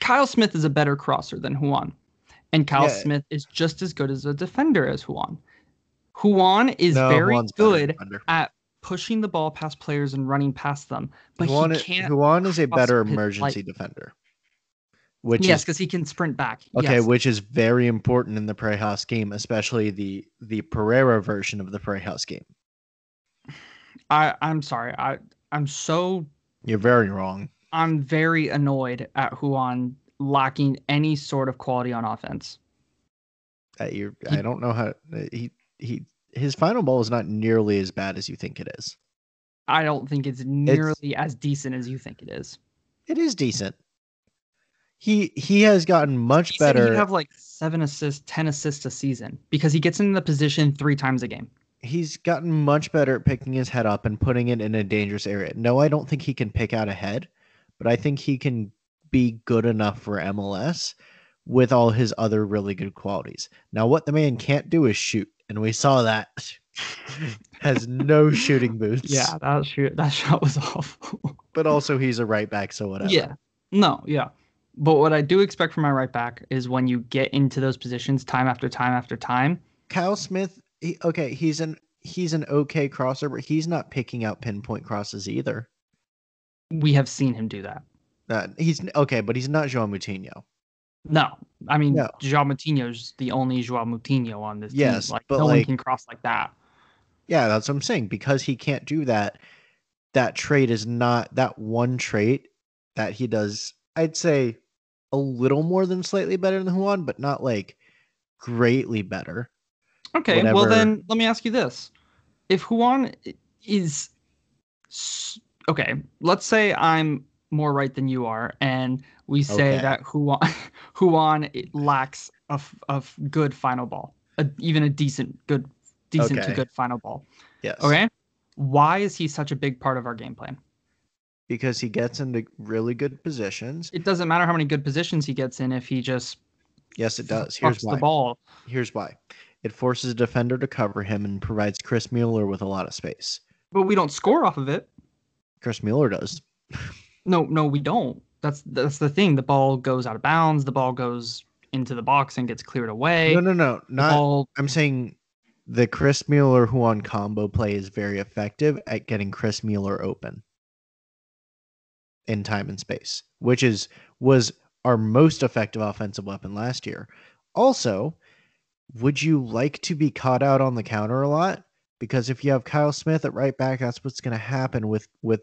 Kyle Smith is a better crosser than Ruan. And Kyle Yeah. Smith is just as good as a defender as Ruan. Ruan is No, very Ruan's good at pushing the ball past players and running past them, but Ruan, he can't. Ruan is a better emergency light. defender. Which yes, is because he can sprint back. okay, Yes. which is very important in the Pareja game, especially the the Pereyra version of the Pareja game. I, I'm sorry. I I'm so You're very wrong. I'm very annoyed at Ruan lacking any sort of quality on offense. Uh, you're, I don't know how he he his final ball is not nearly as bad as you think it is. I don't think it's nearly as decent as you think it is. It is decent. He he has gotten much He better. He'd have like seven assists, ten assists a season because he gets into the position three times a game. He's gotten much better at picking his head up and putting it in a dangerous area. No, I don't think he can pick out a head, but I think he can be good enough for MLS with all his other really good qualities. Now, what the man can't do is shoot, and we saw that. has no shooting boots. Yeah, that shoot that shot was awful. but also he's a right back, so whatever. yeah, no, yeah. But what I do expect from my right back is when you get into those positions time after time after time. Kyle Smith, he, okay, he's an he's an okay crosser, but he's not picking out pinpoint crosses either. We have seen him do that. Uh, he's okay, but he's not João Moutinho. No, I mean No. Joao Moutinho's the only Joao Moutinho on this Yes, team. Like but no one can cross like that. Yeah, that's what I'm saying. Because he can't do that, that trait is not that one trait that he does. I'd say a little more than slightly better than Ruan, but not like greatly better. Okay, well then let me ask you this: If Ruan is okay, let's say I'm more right than you are, and we say Okay. that Ruan Ruan lacks a, a good final ball, a, even a decent good decent Okay. to good final ball. Yes. Okay. Why is he such a big part of our game plan? Because he gets into really good positions. It doesn't matter how many good positions he gets in if he just Yes, it does. Here's why. the ball. Here's why. It forces a defender to cover him and provides Chris Mueller with a lot of space. But we don't score off of it. Chris Mueller does. No, no, we don't. That's that's the thing. The ball goes out of bounds. The ball goes into the box and gets cleared away. No, no, no. Not ball I'm saying the Chris Mueller who on combo play is very effective at getting Chris Mueller open in time and space, which is was our most effective offensive weapon last year. Also, would you like to be caught out on the counter a lot? Because if you have Kyle Smith at right back, that's what's going to happen with with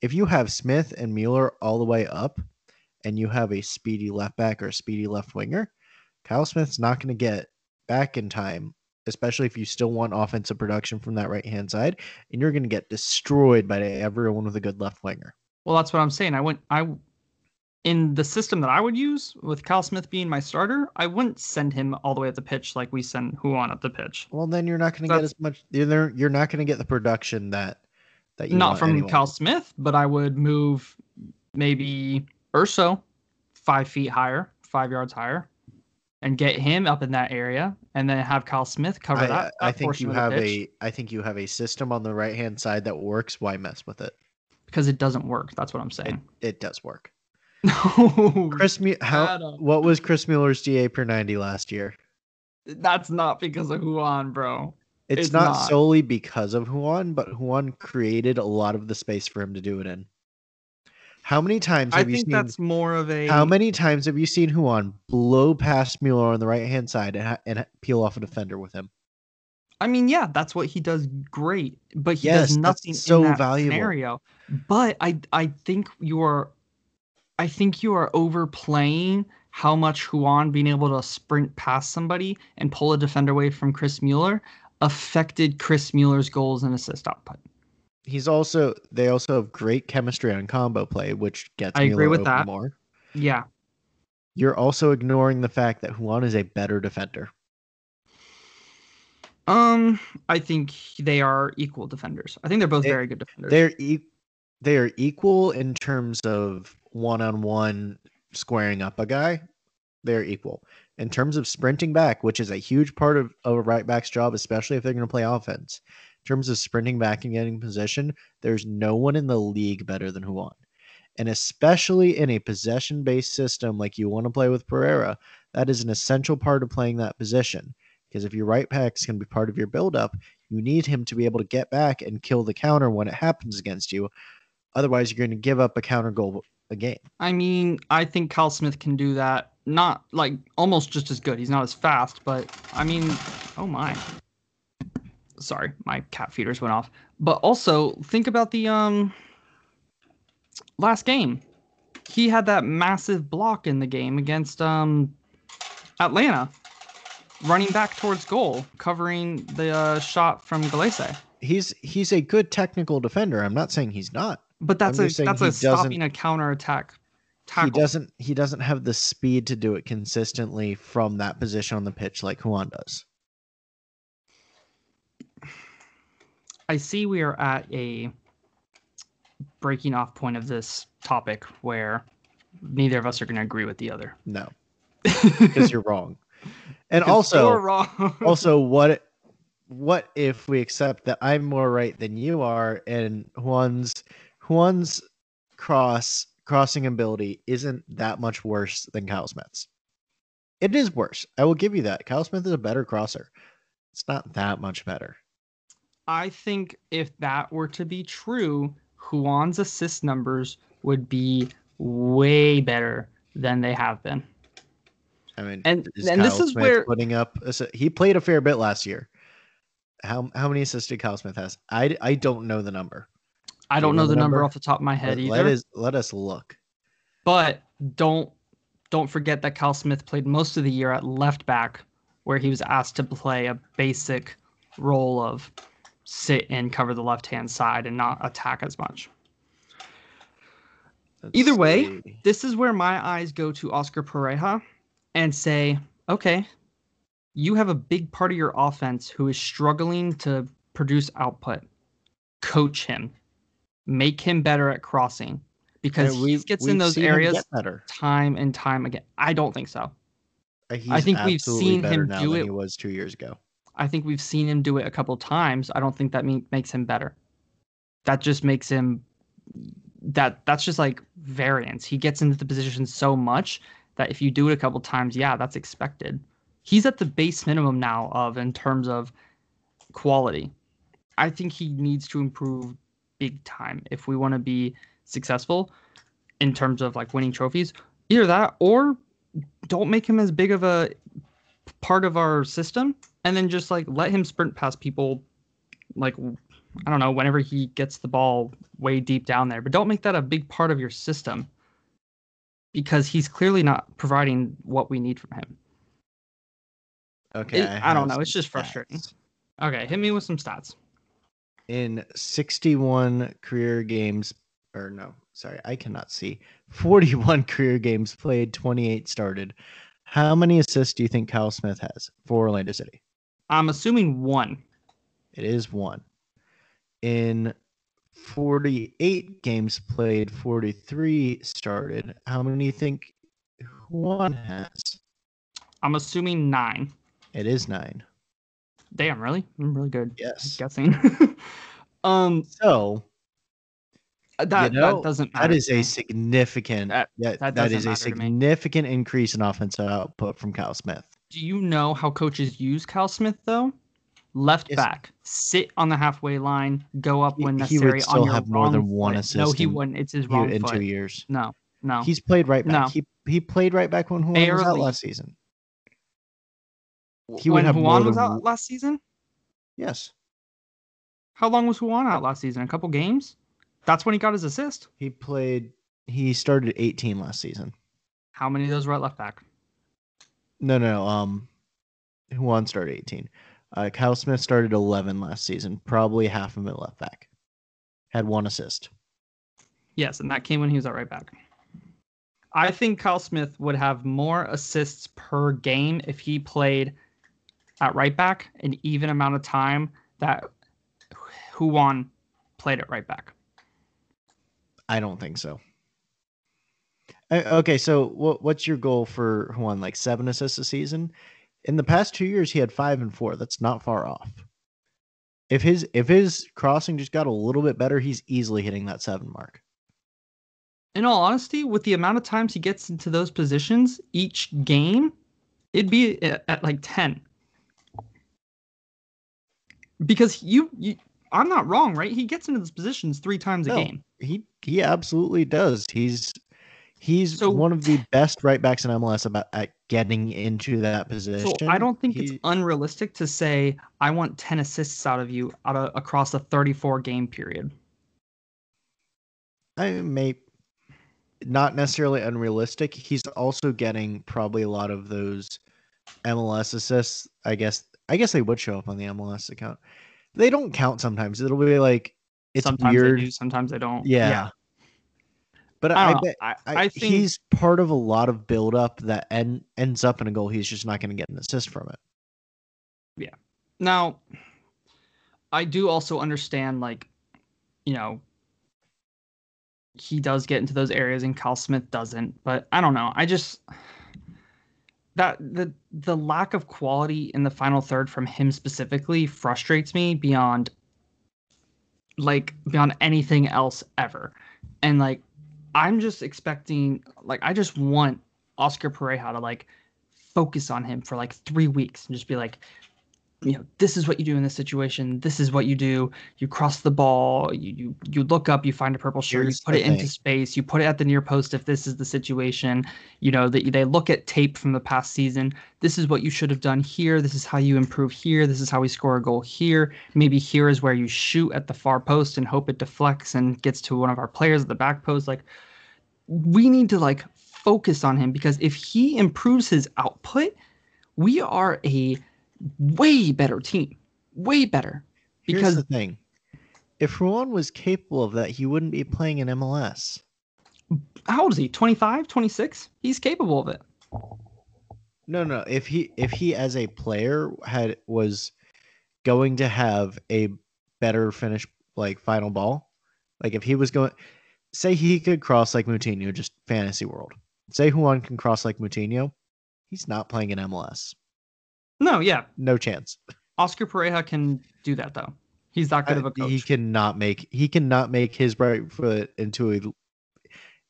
if you have Smith and Mueller all the way up and you have a speedy left back or a speedy left winger, Kyle Smith's not going to get back in time, especially if you still want offensive production from that right hand side, and you're going to get destroyed by everyone with a good left winger. Well, that's what I'm saying. I went I in the system that I would use with Cal Smith being my starter, I wouldn't send him all the way at the pitch like we send Ruan at the pitch. Well, then you're not going to get as much. You're you're not going to get the production that that you Not from anyway. Cal Smith, but I would move maybe Urso five feet higher, five yards higher, and get him up in that area, and then have Cal Smith cover I, that. I that think you have a I think you have a system on the right hand side that works. Why mess with it? Because it doesn't work. That's what I'm saying. it does work. No, Chris, Mu- how what was Chris Mueller's GA per ninety last year? that's not because of Ruan, bro. It's, It's not, not. solely because of Ruan, but Ruan created a lot of the space for him to do it in. How many times I have you think seen? that's more of a. How many times have you seen Ruan blow past Mueller on the right hand side and, and peel off a defender with him? I mean, yeah, that's what he does great, but he Yes, does nothing so in that valuable. scenario. But I, I think you're, I think you are overplaying how much Ruan being able to sprint past somebody and pull a defender away from Chris Mueller affected Chris Mueller's goals and assist output. He's also they also have great chemistry on combo play, which gets I agree with that. more. Yeah, You're also ignoring the fact that Ruan is a better defender. Um, I think they are equal defenders. I think they're both They- very good defenders. They're e- they are equal in terms of one on one squaring up a guy. They're equal in terms of sprinting back, which is a huge part of, of a right back's job, especially if they're going to play offense. In terms of sprinting back and getting position, there's no one in the league better than Ruan. And especially in a possession based system like you want to play with Pereyra, that is an essential part of playing that position. Because if your right back is going to be part of your build-up, you need him to be able to get back and kill the counter when it happens against you. Otherwise, you're going to give up a counter goal a game. I mean, I think Cal Smith can do that. Not like almost just as good. He's not as fast, but I mean, oh my. Sorry, my cat feeders went off. But also think about the um last game. He had that massive block in the game against um Atlanta, running back towards goal, covering the uh, shot from Gallese. He's he's a good technical defender. I'm not saying he's not. But that's a that's a stopping a counter attack. Tackle. He doesn't he doesn't have the speed to do it consistently from that position on the pitch like Ruan does. I see we are at a breaking off point of this topic where neither of us are going to agree with the other. No, because you're wrong. And also wrong. also what what if we accept that I'm more right than you are and Ruan's Ruan's cross crossing ability isn't that much worse than Kyle Smith's. It is worse. I will give you that. Kyle Smith is a better crosser. It's not that much better. I think if that were to be true, Ruan's assist numbers would be way better than they have been. I mean, And is and this is Smith where putting up he played a fair bit last year. How how many assists did Kyle Smith has? I, I don't know the number. I do you don't know know the number number? off the top of my head Let, either. let us let us look. But don't don't forget that Cal Smith played most of the year at left back, where he was asked to play a basic role of sit and cover the left hand side and not attack as much. Let's Either way, see. This is where my eyes go to Oscar Pareja and say, okay, you have a big part of your offense who is struggling to produce output. Coach him, make him better at crossing because And he gets in those areas better. time and time again. I don't think so. Uh, He's I think we've seen him do it- he was two years ago. I think we've seen him do it a couple times. I don't think that mean, makes him better. That just makes him that that's just like variance. He gets into the position so much that if you do it a couple times, yeah, that's expected. He's at the base minimum now of in terms of quality. I think he needs to improve big time if we want to be successful in terms of like winning trophies. Either that or don't make him as big of a part of our system and then just like let him sprint past people like I don't know whenever he gets the ball way deep down there but don't make that a big part of your system because he's clearly not providing what we need from him. Okay. It- I don't know, it's just frustrating. stats. Okay, hit me with some stats. In 61 career games, or no, sorry, I cannot see. 41 career games played, 28 started. How many assists do you think Kyle Smith has for Orlando City? I'm assuming one. It is one. In 48 games played, 43 started. How many do you think one has? I'm assuming nine. It is nine. Damn, really? I'm really good Yes. guessing. um, So that know, that doesn't matter. that is a significant That- that, that that is a matter to me. significant increase in offensive output from Kyle Smith. Do you know how coaches use Cal Smith though? Left Yes. back, sit on the halfway line, go up He- when he would necessary. still on your have more than one foot. No, he in- wouldn't. It's his wrong in foot. two years. No, no. He's played right back. No. He he played right back when Ruan was out last season. he would when have Ruan was out w- last season, Yes. how long was Ruan out last season? A couple games. That's when he got his assist. He played he started 18 last season. How many of those were at left back? No, no, no. Um Ruan started 18. Uh Kyle Smith started 11 last season, probably half of it left back. Had one assist. Yes, and that came when he was at right back. I think Kyle Smith would have more assists per game if he played at right back an even amount of time that Ruan played at right back. I don't think so. Uh, Okay, so what what's your goal for Ruan? Like seven assists a season? In the past two years, he had five and four. That's not far off. If his if his crossing just got a little bit better, he's easily hitting that seven mark. In all honesty, with the amount of times he gets into those positions each game, it'd be at, like 10. Because you, you I'm not wrong, right? He gets into those positions 3 times a No. game. He he absolutely does. He's he's So- one of the best right backs in MLS about at getting into that position. So I don't think it's unrealistic to say I want 10 assists out of you out of, across a 34 game period. I may not necessarily unrealistic. He's also getting probably a lot of those MLS assists. I guess I guess they would show up on the MLS account. They don't count sometimes. It'll be like it's sometimes weird. they do, sometimes they don't. Yeah. But I, I, bet I, I, think he's part of a lot of buildup that end, ends up in a goal. He's just not going to get an assist from it. Yeah. Now, I do also understand, like, you know, he does get into those areas and Cal Smith doesn't. But I don't know. I just that the the lack of quality in the final third from him specifically frustrates me beyond like beyond anything else ever. And like I'm just expecting like I just want Oscar Pareja to like focus on him for like three weeks and just be like, you know, this is what you do in this situation. This is what you do. You cross the ball. You you you look up. You find a purple shirt. Here's you put it into space. You put it at the near post if this is the situation. You know that they look at tape from the past season. This is what you should have done here. This is how you improve here. This is how we score a goal here. Maybe here is where you shoot at the far post and hope it deflects and gets to one of our players at the back post. Like we need to like focus on him because if he improves his output, we are a way better team. Way better. Here's Because the thing: if Ruan was capable of that, he wouldn't be playing in MLS. how old is he? 25, 26? He's capable of it. No, no. If he if he as a player had was going to have a better finish like final ball, like if he was going say he could cross like Moutinho, just fantasy world. Say Ruan can cross like Moutinho, he's not playing in MLS. No, yeah. No chance. Oscar Pareja can do that though. He's that good of a coach. He cannot make he cannot make his right foot into a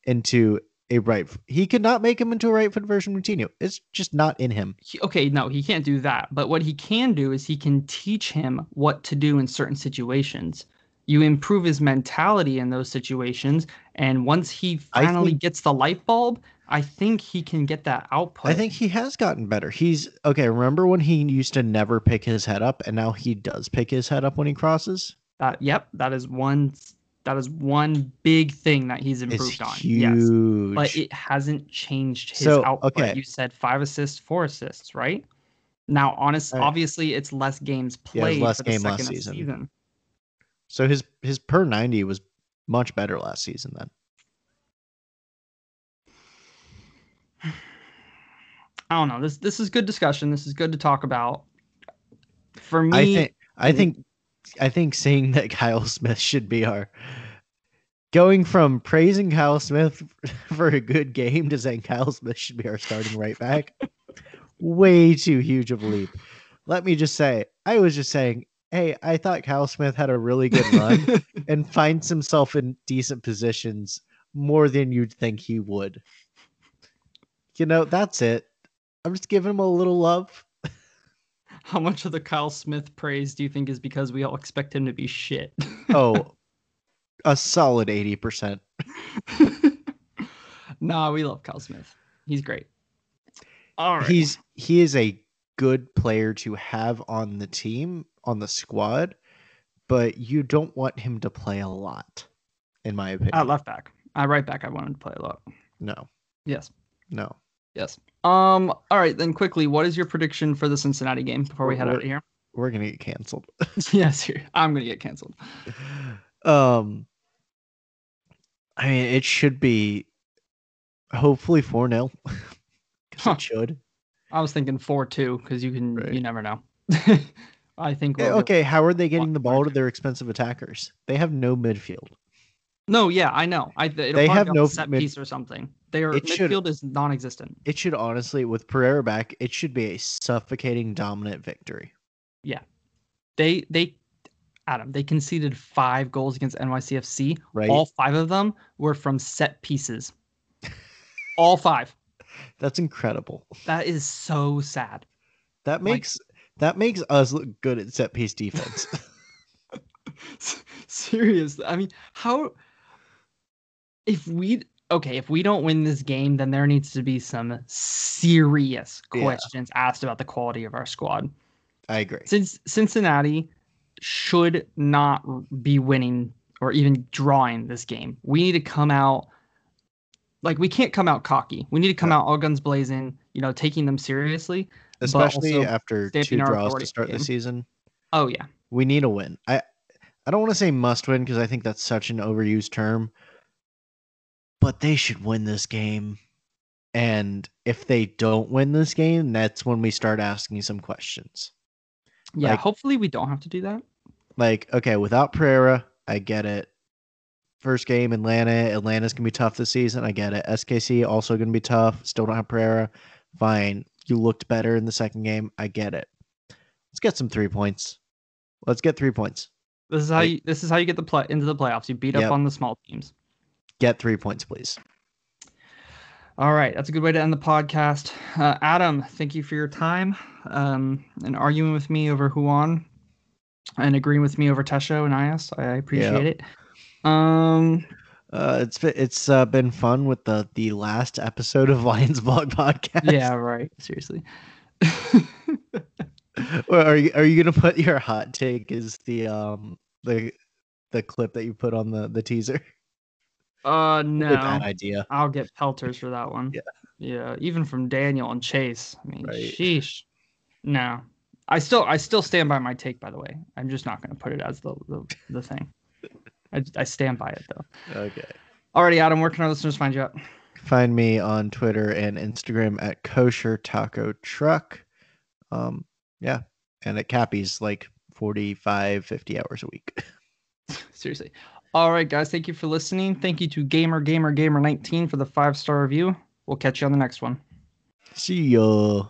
into a right. He cannot make him into a right foot version of Moutinho. It's just not in him. He- okay, no, he can't do that. But what he can do is he can teach him what to do in certain situations. You improve his mentality in those situations, and once he finally think- gets the light bulb, I think he can get that output. I think he has gotten better. He's okay. Remember when he used to never pick his head up, and now he does pick his head up when he crosses. that. Yep, that is one. That is one big thing that he's It's improved on. Yes, huge. but it hasn't changed his So, output. okay. You said five assists, four assists, right? Now, honest, Right. obviously, it's less games played Yeah, it was played less for the game second last season. season. So his his per ninety was much better last season. Then I don't know. This this is good discussion. This is good to talk about. For me, I think I think I think saying that Kyle Smith should be our going from praising Kyle Smith for a good game to saying Kyle Smith should be our starting right back. way too huge of a leap. Let me just say, I was just saying, hey, I thought Kyle Smith had a really good run and finds himself in decent positions more than you'd think he would. You know, that's it. I'm just giving him a little love. how much of the Kyle Smith praise do you think is because we all expect him to be shit? Oh, a solid 80%. nah, we love Kyle Smith. He's great. All right. He's he is a good player to have on the team, on the squad, but you don't want him to play a lot, in my opinion. at left back. At right back, I want him to play a lot. no, Yes. no. Yes. Um. All right. Then quickly, what is your prediction for the Cincinnati game before we head out of here? We're gonna get canceled. yes. I'm gonna get canceled. um I mean it should be hopefully 4-0. Because Huh. it should. I was thinking four two because you can. Right. You never know. I think. Eh, Okay, how are they getting the ball to their expensive attackers? They have no midfield. No. Yeah, I know. I. It'll They have no a set mid- piece or something. Their It should- midfield is non-existent. It should honestly, with Pereyra back, it should be a suffocating dominant victory. Yeah, they they Adam, they conceded five goals against NYCFC. Right. All five of them were from set pieces. All five. That's incredible. That is so sad. That makes that makes us look good at set piece defense. Serious. I mean, how if we okay, if we don't win this game, then there needs to be some serious Yeah. questions asked about the quality of our squad. I agree. Since Cincinnati should not be winning or even drawing this game. We need to come out like we can't come out cocky. We need to come Yeah. out all guns blazing, you know, taking them seriously. Especially after two draws to start the season. Oh yeah. We need a win. I I don't want to say must win because I think that's such an overused term. But they should win this game. And if they don't win this game, that's when we start asking some questions. Yeah, Like- hopefully we don't have to do that. Like, okay, without Pereyra, I get it. First game, Atlanta. Atlanta's gonna be tough this season. I get it. SKC also gonna be tough. Still don't have Pereyra. Fine. You looked better in the second game. I get it. Let's get some three points. Let's get three points. This is how you this is how you get the play into the playoffs. You beat up Yep. on the small teams. Get three points, please. All right, that's a good way to end the podcast. Uh, Adam, thank you for your time um, and arguing with me over Ruan and agreeing with me over Tesho and Aiás. I appreciate it. Um, Uh, it's been, it's uh, been fun with the the last episode of Lions Blog podcast. yeah, right. Seriously. Or are you are you gonna put your hot take as the um the the clip that you put on the the teaser? uh, no. Bad idea. I'll get pelters for that one. Yeah. Yeah, even from Daniel and Chase. I mean, Right. sheesh. No. I still I still stand by my take by the way. I'm just not going to put it as the the, the thing. I, I stand by it though. Okay. Alrighty, Adam, where can our listeners find you at? find me on Twitter and Instagram at kosher taco truck. Um, yeah, and at Cappy's like 45, 50 hours a week. Seriously. All right, guys. Thank you for listening. Thank you to Gamer Gamer Gamer 19 for the five star review. We'll catch you on the next one. See ya.